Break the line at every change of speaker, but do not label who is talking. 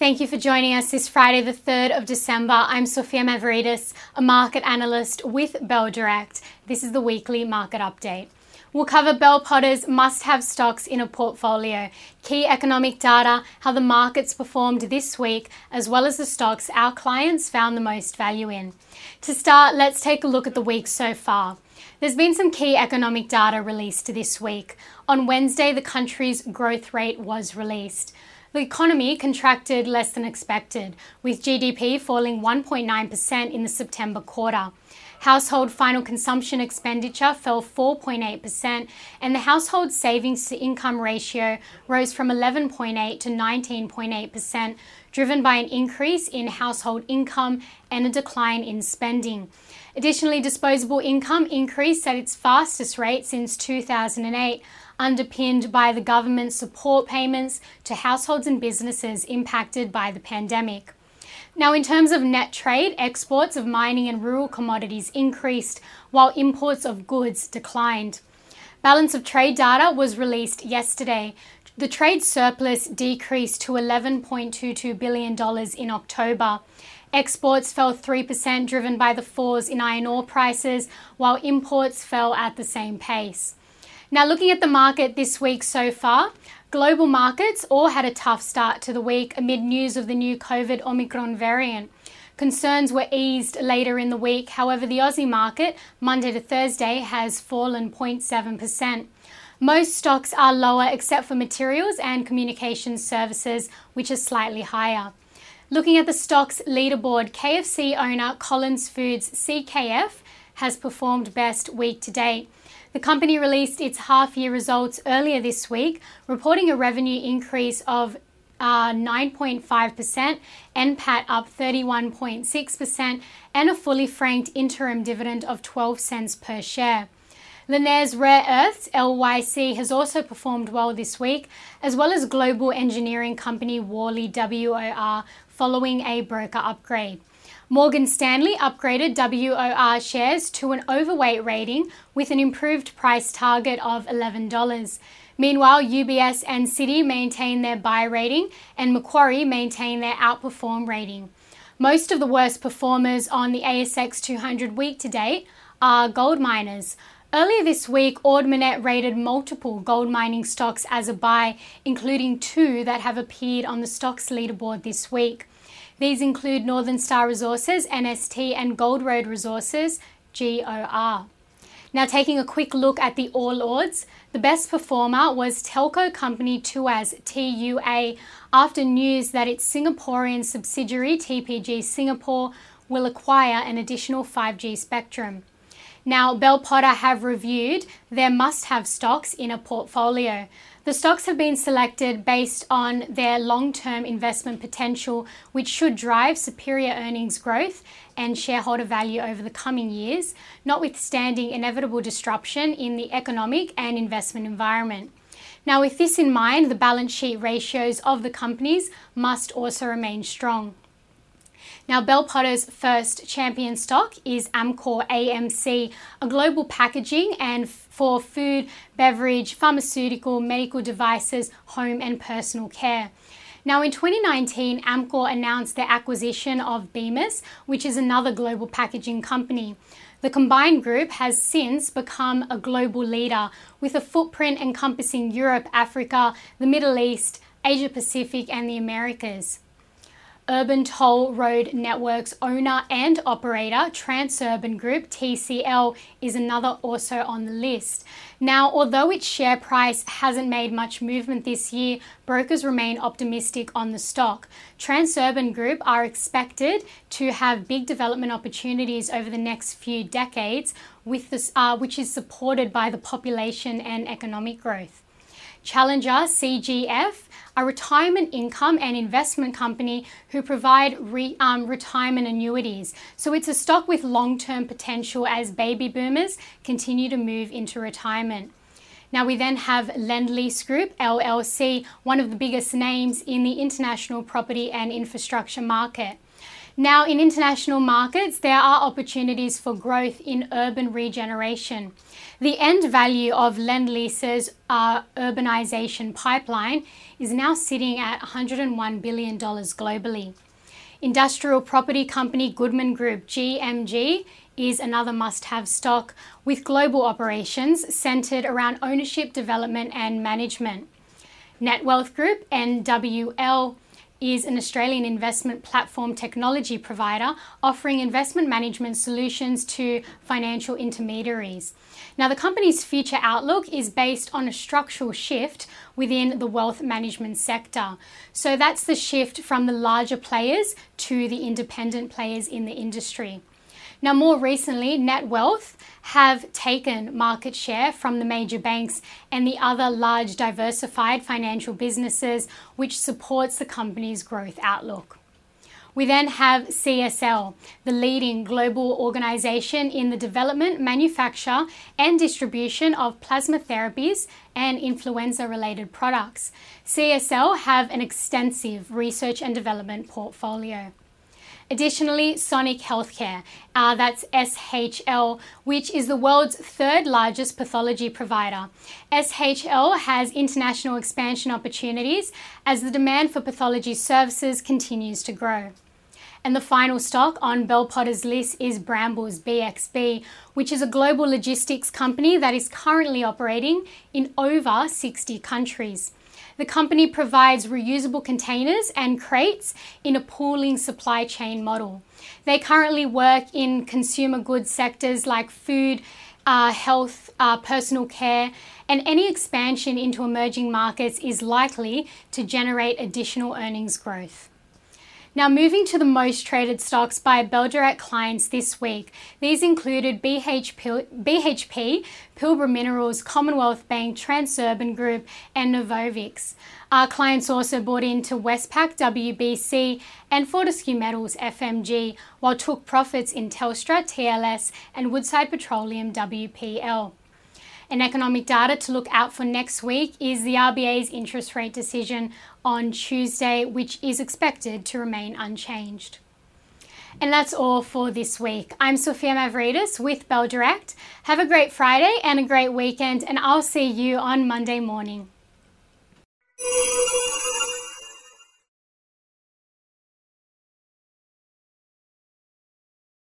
Thank you for joining us this Friday, the 3rd of December. I'm Sophia Mavridis, a market analyst with Bell Direct. This is the weekly market update. We'll cover Bell Potter's must have stocks in a portfolio, key economic data, how the markets performed this week, as well as the stocks our clients found the most value in. To start, let's take a look at the week so far. There's been some key economic data released this week. On Wednesday, the country's growth rate was released. The economy contracted less than expected, with GDP falling 1.9% in the September quarter. Household final consumption expenditure fell 4.8%, and the household savings to income ratio rose from 11.8 to 19.8%, driven by an increase in household income and a decline in spending. Additionally, disposable income increased at its fastest rate since 2008 underpinned by the government's support payments to households and businesses impacted by the pandemic. Now, in terms of net trade, exports of mining and rural commodities increased while imports of goods declined. Balance of trade data was released yesterday. The trade surplus decreased to $11.22 billion in October. Exports fell 3%, driven by the falls in iron ore prices, while imports fell at the same pace. Now, looking at the market this week so far, global markets all had a tough start to the week amid news of the new COVID Omicron variant. Concerns were eased later in the week. However, the Aussie market, Monday to Thursday, has fallen 0.7%. Most stocks are lower except for materials and communications services, which are slightly higher. Looking at the stocks leaderboard, KFC owner Collins Foods CKF has performed best week to date. The company released its half year results earlier this week, reporting a revenue increase of uh, 9.5%, NPAT up 31.6%, and a fully franked interim dividend of 12 cents per share. Lynas Rare Earths LYC has also performed well this week, as well as global engineering company Worley WOR following a broker upgrade. Morgan Stanley upgraded WOR shares to an overweight rating with an improved price target of $11. Meanwhile, UBS and Citi maintain their buy rating and Macquarie maintain their outperform rating. Most of the worst performers on the ASX 200 week to date are gold miners. Earlier this week, Ord Minnett rated multiple gold mining stocks as a buy, including two that have appeared on the stocks leaderboard this week. These include Northern Star Resources, NST, and Gold Road Resources, GOR. Now, taking a quick look at the All Ords, the best performer was telco company Tuas TUA after news that its Singaporean subsidiary TPG Singapore will acquire an additional 5G spectrum. Now, Bell Potter have reviewed their must have stocks in a portfolio. The stocks have been selected based on their long term investment potential, which should drive superior earnings growth and shareholder value over the coming years, notwithstanding inevitable disruption in the economic and investment environment. Now, with this in mind, the balance sheet ratios of the companies must also remain strong. Now, Bell Potter's first champion stock is Amcor AMC, a global packaging and for food, beverage, pharmaceutical, medical devices, home and personal care. Now, in 2019, Amcor announced their acquisition of Bemis, which is another global packaging company. The combined group has since become a global leader with a footprint encompassing Europe, Africa, the Middle East, Asia Pacific, and the Americas. Urban Toll Road Network's owner and operator, Transurban Group, TCL, is another also on the list. Now, although its share price hasn't made much movement this year, brokers remain optimistic on the stock. Transurban Group are expected to have big development opportunities over the next few decades, with this, uh, which is supported by the population and economic growth. Challenger CGF, a retirement income and investment company who provide re, um, retirement annuities. So it's a stock with long term potential as baby boomers continue to move into retirement. Now we then have Lendlease Group LLC, one of the biggest names in the international property and infrastructure market. Now, in international markets, there are opportunities for growth in urban regeneration. The end value of Lendlease's uh, urbanization pipeline is now sitting at $101 billion globally. Industrial property company Goodman Group GMG is another must have stock with global operations centered around ownership, development, and management. Netwealth Group, NWL, is an Australian investment platform technology provider offering investment management solutions to financial intermediaries. Now, the company's future outlook is based on a structural shift within the wealth management sector. So, that's the shift from the larger players to the independent players in the industry. Now, more recently, Netwealth have taken market share from the major banks and the other large diversified financial businesses, which supports the company's growth outlook. We then have CSL, the leading global organization in the development, manufacture, and distribution of plasma therapies and influenza related products. CSL have an extensive research and development portfolio. Additionally, Sonic Healthcare, uh, that's SHL, which is the world's third largest pathology provider. SHL has international expansion opportunities as the demand for pathology services continues to grow. And the final stock on Bell Potter's list is Brambles BXB, which is a global logistics company that is currently operating in over 60 countries. The company provides reusable containers and crates in a pooling supply chain model. They currently work in consumer goods sectors like food, uh, health, uh, personal care, and any expansion into emerging markets is likely to generate additional earnings growth. Now, moving to the most traded stocks by Bell Direct clients this week, these included BHP, BHP Pilbara Minerals, Commonwealth Bank, Transurban Group, and Novonix. Our clients also bought into Westpac, WBC, and Fortescue Metals, FMG, while took profits in Telstra, TLS, and Woodside Petroleum, WPL. And economic data to look out for next week is the RBA's interest rate decision on Tuesday, which is expected to remain unchanged. And that's all for this week. I'm Sophia Mavridis with Bell Direct. Have a great Friday and a great weekend, and I'll see you on Monday morning.